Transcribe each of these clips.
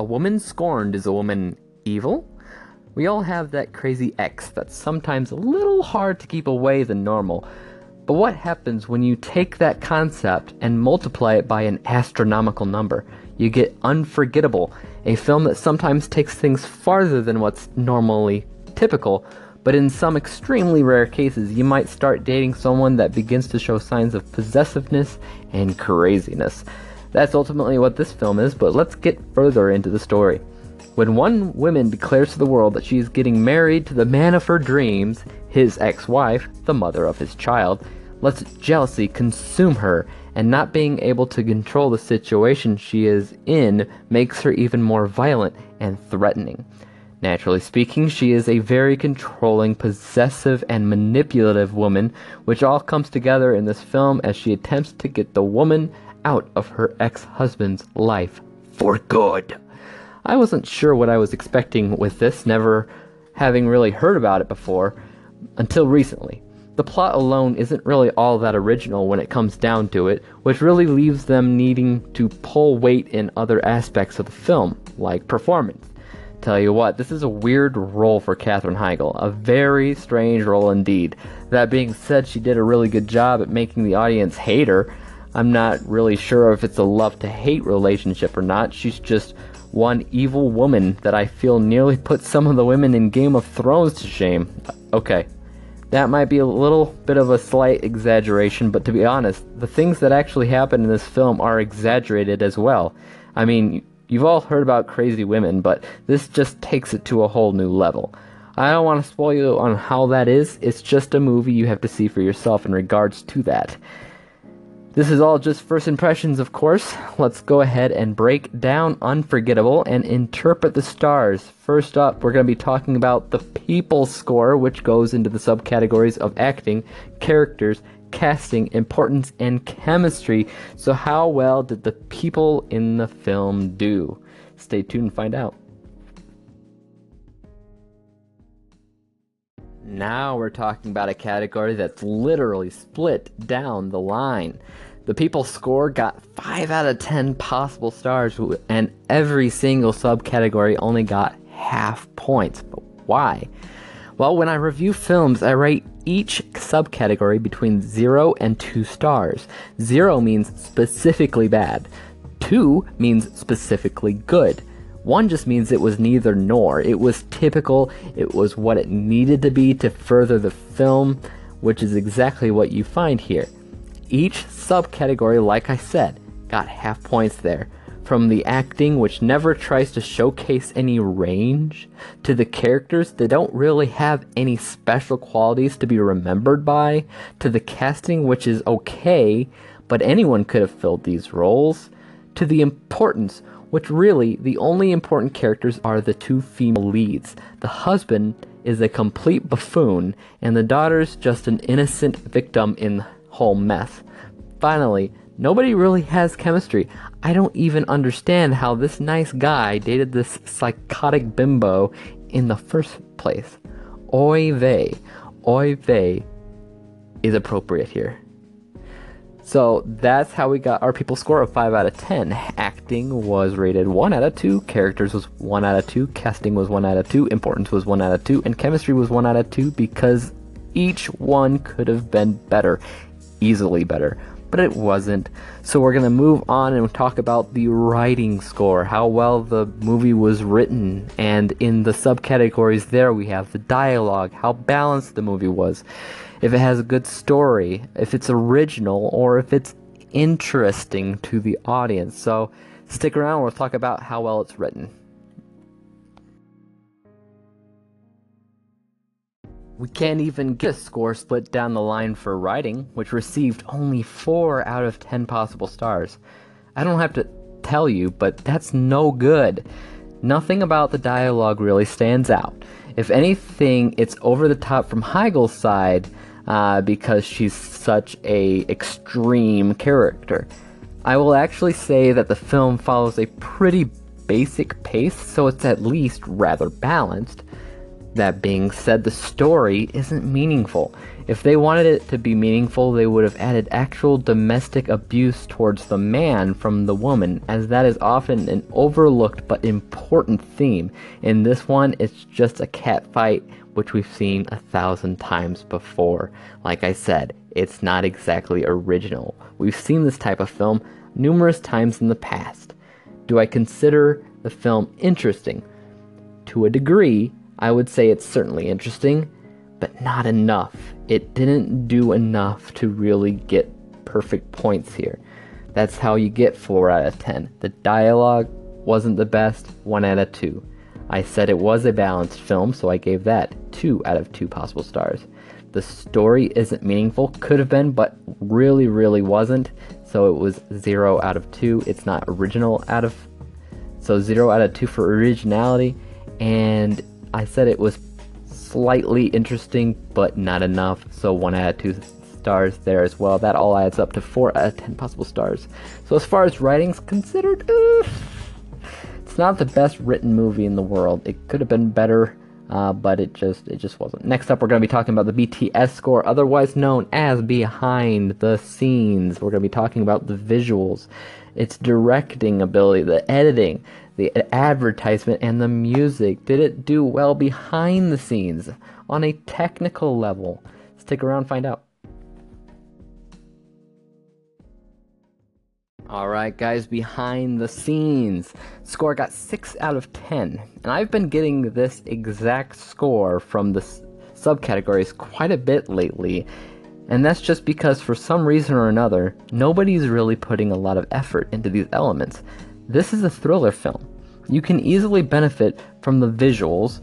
a woman scorned is a woman evil? We all have that crazy ex that's sometimes a little hard to keep away than normal. But what happens when you take that concept and multiply it by an astronomical number? You get Unforgettable, a film that sometimes takes things farther than what's normally typical, but in some extremely rare cases, you might start dating someone that begins to show signs of possessiveness and craziness. That's ultimately what this film is, but let's get further into the story. When one woman declares to the world that she is getting married to the man of her dreams, his ex wife, the mother of his child, lets jealousy consume her, and not being able to control the situation she is in makes her even more violent and threatening. Naturally speaking, she is a very controlling, possessive, and manipulative woman, which all comes together in this film as she attempts to get the woman out of her ex husband's life for good. I wasn't sure what I was expecting with this, never having really heard about it before until recently. The plot alone isn't really all that original when it comes down to it, which really leaves them needing to pull weight in other aspects of the film, like performance. Tell you what, this is a weird role for Katherine Heigl, a very strange role indeed. That being said, she did a really good job at making the audience hate her. I'm not really sure if it's a love to hate relationship or not. She's just one evil woman that I feel nearly put some of the women in Game of Thrones to shame. Okay, that might be a little bit of a slight exaggeration, but to be honest, the things that actually happen in this film are exaggerated as well. I mean, you've all heard about crazy women, but this just takes it to a whole new level. I don't want to spoil you on how that is, it's just a movie you have to see for yourself in regards to that. This is all just first impressions, of course. Let's go ahead and break down Unforgettable and interpret the stars. First up, we're going to be talking about the people score, which goes into the subcategories of acting, characters, casting, importance, and chemistry. So, how well did the people in the film do? Stay tuned and find out. Now we're talking about a category that's literally split down the line. The people score got 5 out of 10 possible stars, and every single subcategory only got half points. But why? Well, when I review films, I rate each subcategory between 0 and 2 stars. 0 means specifically bad, 2 means specifically good. One just means it was neither nor. It was typical, it was what it needed to be to further the film, which is exactly what you find here. Each subcategory, like I said, got half points there. From the acting, which never tries to showcase any range, to the characters that don't really have any special qualities to be remembered by, to the casting, which is okay, but anyone could have filled these roles, to the importance, which really the only important characters are the two female leads. The husband is a complete buffoon, and the daughter's just an innocent victim in whole mess. Finally, nobody really has chemistry. I don't even understand how this nice guy dated this psychotic bimbo in the first place. Oy vey. Oy vey is appropriate here. So that's how we got our people score of 5 out of 10. Acting was rated 1 out of 2, characters was 1 out of 2, casting was 1 out of 2, importance was 1 out of 2, and chemistry was 1 out of 2 because each one could have been better easily better, but it wasn't. So we're going to move on and talk about the writing score, how well the movie was written, and in the subcategories there we have the dialogue, how balanced the movie was, if it has a good story, if it's original, or if it's interesting to the audience. So stick around, we'll talk about how well it's written. We can't even get a score split down the line for writing, which received only 4 out of 10 possible stars. I don't have to tell you, but that's no good. Nothing about the dialogue really stands out. If anything, it's over the top from Heigl's side uh, because she's such a extreme character. I will actually say that the film follows a pretty basic pace, so it's at least rather balanced. That being said, the story isn't meaningful. If they wanted it to be meaningful, they would have added actual domestic abuse towards the man from the woman, as that is often an overlooked but important theme. In this one, it's just a cat fight, which we've seen a thousand times before. Like I said, it's not exactly original. We've seen this type of film numerous times in the past. Do I consider the film interesting? To a degree, I would say it's certainly interesting, but not enough. It didn't do enough to really get perfect points here. That's how you get 4 out of 10. The dialogue wasn't the best, 1 out of 2. I said it was a balanced film, so I gave that 2 out of 2 possible stars. The story isn't meaningful, could have been, but really, really wasn't. So it was 0 out of 2. It's not original out of. So 0 out of 2 for originality. And I said it was slightly interesting, but not enough. So one out of two stars there as well. That all adds up to four out of ten possible stars. So as far as writing's considered, uh, it's not the best written movie in the world. It could have been better. Uh, but it just it just wasn't. Next up, we're going to be talking about the BTS score, otherwise known as behind the scenes. We're going to be talking about the visuals, its directing ability, the editing, the advertisement and the music? Did it do well behind the scenes on a technical level? Stick around, find out. Alright, guys, behind the scenes. Score got 6 out of 10. And I've been getting this exact score from the subcategories quite a bit lately. And that's just because, for some reason or another, nobody's really putting a lot of effort into these elements. This is a thriller film. You can easily benefit from the visuals,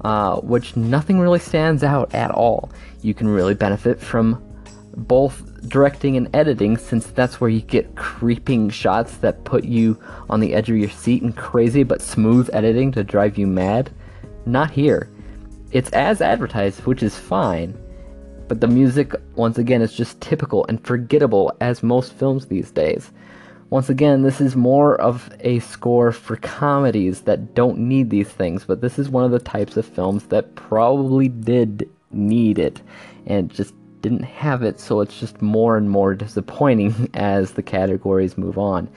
uh, which nothing really stands out at all. You can really benefit from both directing and editing, since that's where you get creeping shots that put you on the edge of your seat and crazy but smooth editing to drive you mad. Not here. It's as advertised, which is fine, but the music, once again, is just typical and forgettable as most films these days. Once again, this is more of a score for comedies that don't need these things, but this is one of the types of films that probably did need it and just didn't have it, so it's just more and more disappointing as the categories move on.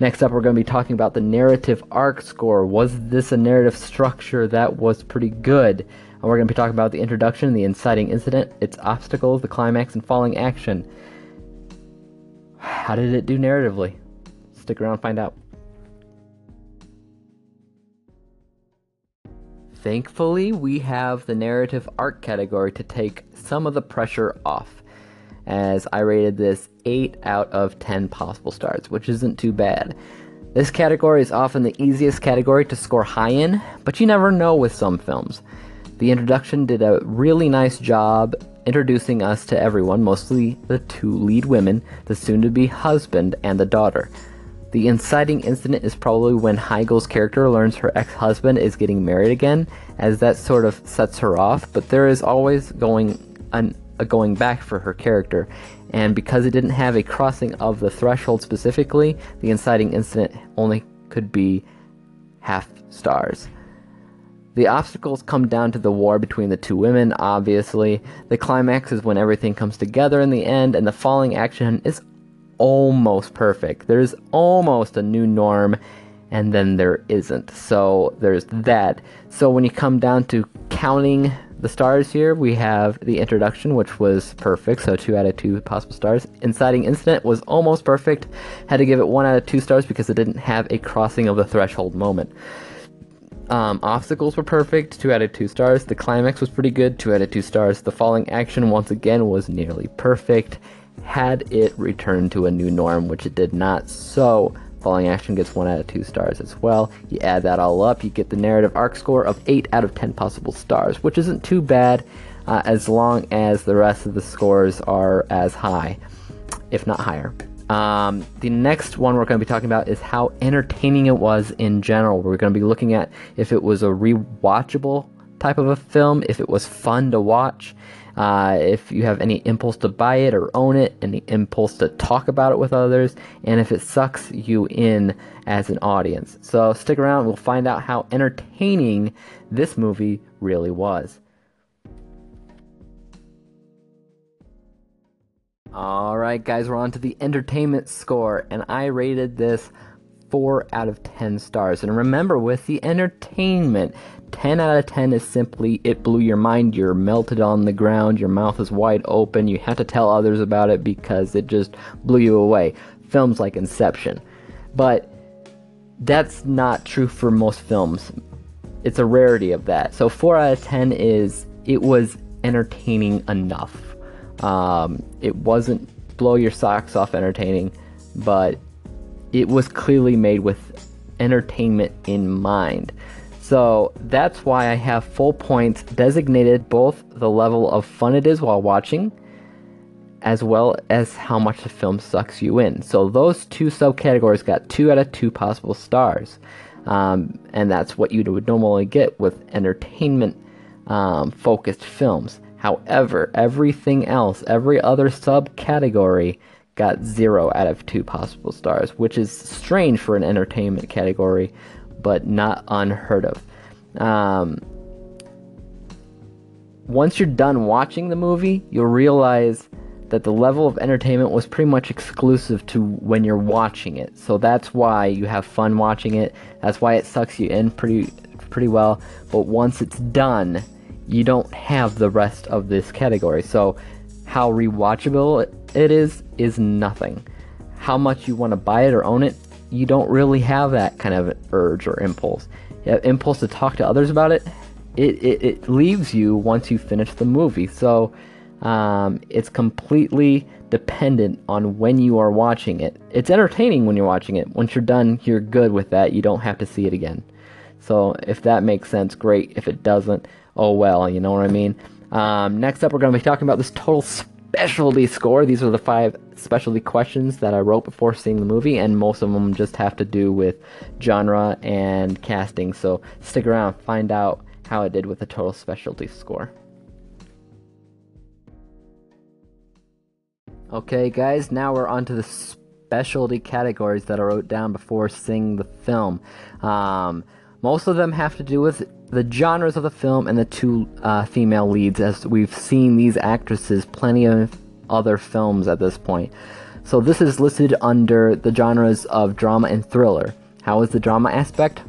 Next up, we're going to be talking about the narrative arc score. Was this a narrative structure that was pretty good? And we're going to be talking about the introduction, the inciting incident, its obstacles, the climax, and falling action. How did it do narratively? Stick around, find out. Thankfully, we have the narrative arc category to take some of the pressure off, as I rated this 8 out of 10 possible stars, which isn't too bad. This category is often the easiest category to score high in, but you never know with some films. The introduction did a really nice job introducing us to everyone, mostly the two lead women, the soon to be husband, and the daughter. The inciting incident is probably when Heigl's character learns her ex husband is getting married again, as that sort of sets her off, but there is always going an, a going back for her character. And because it didn't have a crossing of the threshold specifically, the inciting incident only could be half stars. The obstacles come down to the war between the two women, obviously. The climax is when everything comes together in the end, and the falling action is almost perfect. There's almost a new norm, and then there isn't. So there's that. So when you come down to counting the stars here, we have the introduction, which was perfect, so 2 out of 2 possible stars. Inciting Incident was almost perfect, had to give it 1 out of 2 stars because it didn't have a crossing of the threshold moment. Um, obstacles were perfect, 2 out of 2 stars. The climax was pretty good, 2 out of 2 stars. The falling action, once again, was nearly perfect. Had it returned to a new norm, which it did not, so falling action gets 1 out of 2 stars as well. You add that all up, you get the narrative arc score of 8 out of 10 possible stars, which isn't too bad uh, as long as the rest of the scores are as high, if not higher. Um, the next one we're going to be talking about is how entertaining it was in general. We're going to be looking at if it was a rewatchable type of a film, if it was fun to watch, uh, if you have any impulse to buy it or own it, any impulse to talk about it with others, and if it sucks you in as an audience. So stick around, we'll find out how entertaining this movie really was. Alright, guys, we're on to the entertainment score, and I rated this 4 out of 10 stars. And remember, with the entertainment, 10 out of 10 is simply it blew your mind, you're melted on the ground, your mouth is wide open, you have to tell others about it because it just blew you away. Films like Inception. But that's not true for most films. It's a rarity of that. So 4 out of 10 is it was entertaining enough. Um, it wasn't blow your socks off entertaining, but it was clearly made with entertainment in mind. So that's why I have full points designated both the level of fun it is while watching, as well as how much the film sucks you in. So those two subcategories got two out of two possible stars. Um, and that's what you would normally get with entertainment um, focused films. However, everything else, every other subcategory, got zero out of two possible stars, which is strange for an entertainment category but not unheard of. Um, once you're done watching the movie, you'll realize that the level of entertainment was pretty much exclusive to when you're watching it. So that's why you have fun watching it. That's why it sucks you in pretty pretty well. But once it's done, you don't have the rest of this category. So how rewatchable it is is nothing. How much you want to buy it or own it you don't really have that kind of urge or impulse. You have impulse to talk to others about it, it, it, it leaves you once you finish the movie. So um, it's completely dependent on when you are watching it. It's entertaining when you're watching it. Once you're done, you're good with that. You don't have to see it again. So if that makes sense, great. If it doesn't, oh well, you know what I mean? Um, next up, we're going to be talking about this total specialty score. These are the five specialty questions that I wrote before seeing the movie, and most of them just have to do with genre and casting. So stick around, find out how it did with the total specialty score. Okay, guys, now we're on to the specialty categories that I wrote down before seeing the film. Um, most of them have to do with the genres of the film and the two uh, female leads, as we've seen these actresses plenty of other films at this point. So this is listed under the genres of drama and thriller. How is the drama aspect?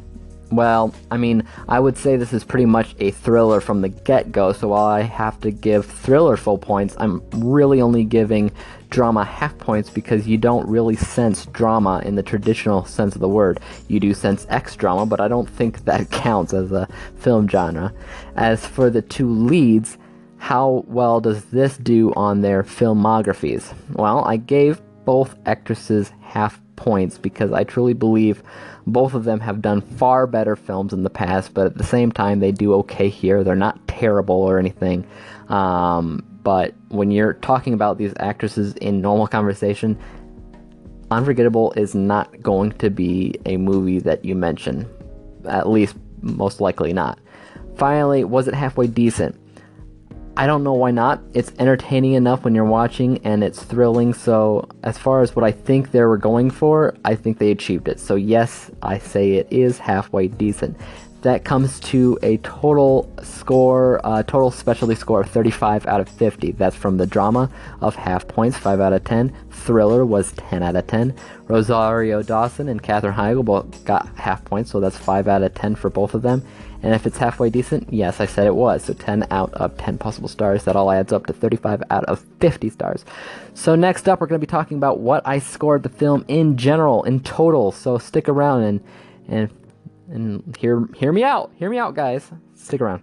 Well, I mean, I would say this is pretty much a thriller from the get go, so while I have to give thriller full points, I'm really only giving drama half points because you don't really sense drama in the traditional sense of the word. You do sense X drama, but I don't think that counts as a film genre. As for the two leads, how well does this do on their filmographies? Well, I gave both actresses half points because I truly believe both of them have done far better films in the past, but at the same time, they do okay here. They're not terrible or anything. Um, but when you're talking about these actresses in normal conversation, Unforgettable is not going to be a movie that you mention. At least, most likely not. Finally, was it halfway decent? I don't know why not. It's entertaining enough when you're watching and it's thrilling. So, as far as what I think they were going for, I think they achieved it. So, yes, I say it is halfway decent. That comes to a total score, uh, total specialty score of 35 out of 50. That's from the drama of half points, 5 out of 10. Thriller was 10 out of 10. Rosario Dawson and Katherine Heigl both got half points, so that's 5 out of 10 for both of them. And if it's halfway decent, yes, I said it was. So 10 out of 10 possible stars. That all adds up to 35 out of 50 stars. So next up, we're going to be talking about what I scored the film in general, in total. So stick around and and and hear hear me out. Hear me out, guys. Stick around.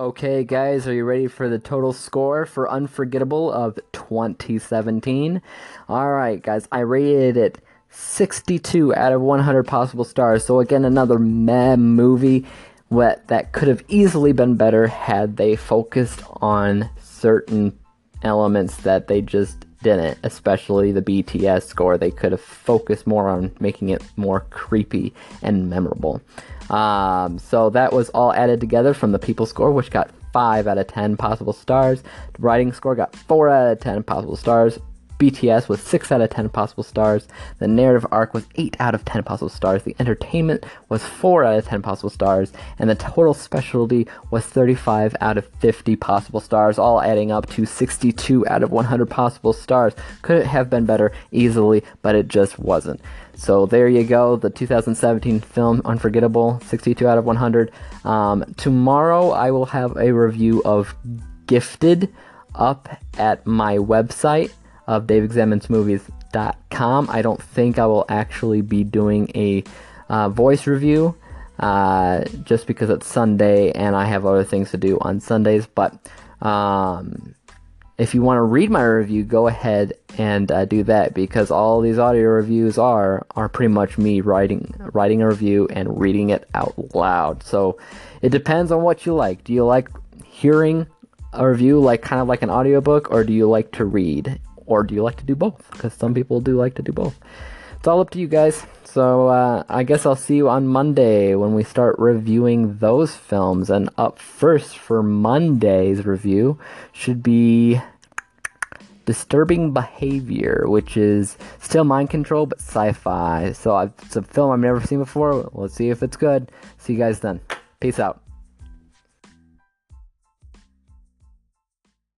Okay, guys, are you ready for the total score for Unforgettable of 2017? All right, guys, I rated it 62 out of 100 possible stars. So again, another meh movie what that could have easily been better had they focused on certain elements that they just didn't, especially the BTS score. They could have focused more on making it more creepy and memorable. Um, so that was all added together from the People score, which got 5 out of 10 possible stars. The writing score got 4 out of 10 possible stars. BTS was 6 out of 10 possible stars. The narrative arc was 8 out of 10 possible stars. The entertainment was 4 out of 10 possible stars. And the total specialty was 35 out of 50 possible stars, all adding up to 62 out of 100 possible stars. Could it have been better? Easily, but it just wasn't. So there you go, the 2017 film Unforgettable, 62 out of 100. Um, tomorrow I will have a review of Gifted up at my website of daveexaminesmovies.com. I don't think I will actually be doing a uh, voice review uh, just because it's Sunday and I have other things to do on Sundays. But um, if you want to read my review, go ahead and uh, do that because all these audio reviews are are pretty much me writing writing a review and reading it out loud. So it depends on what you like. Do you like hearing a review like kind of like an audiobook or do you like to read? Or do you like to do both? Because some people do like to do both. It's all up to you guys. So uh, I guess I'll see you on Monday when we start reviewing those films. And up first for Monday's review should be Disturbing Behavior, which is still mind control but sci-fi. So it's a film I've never seen before. Let's see if it's good. See you guys then. Peace out.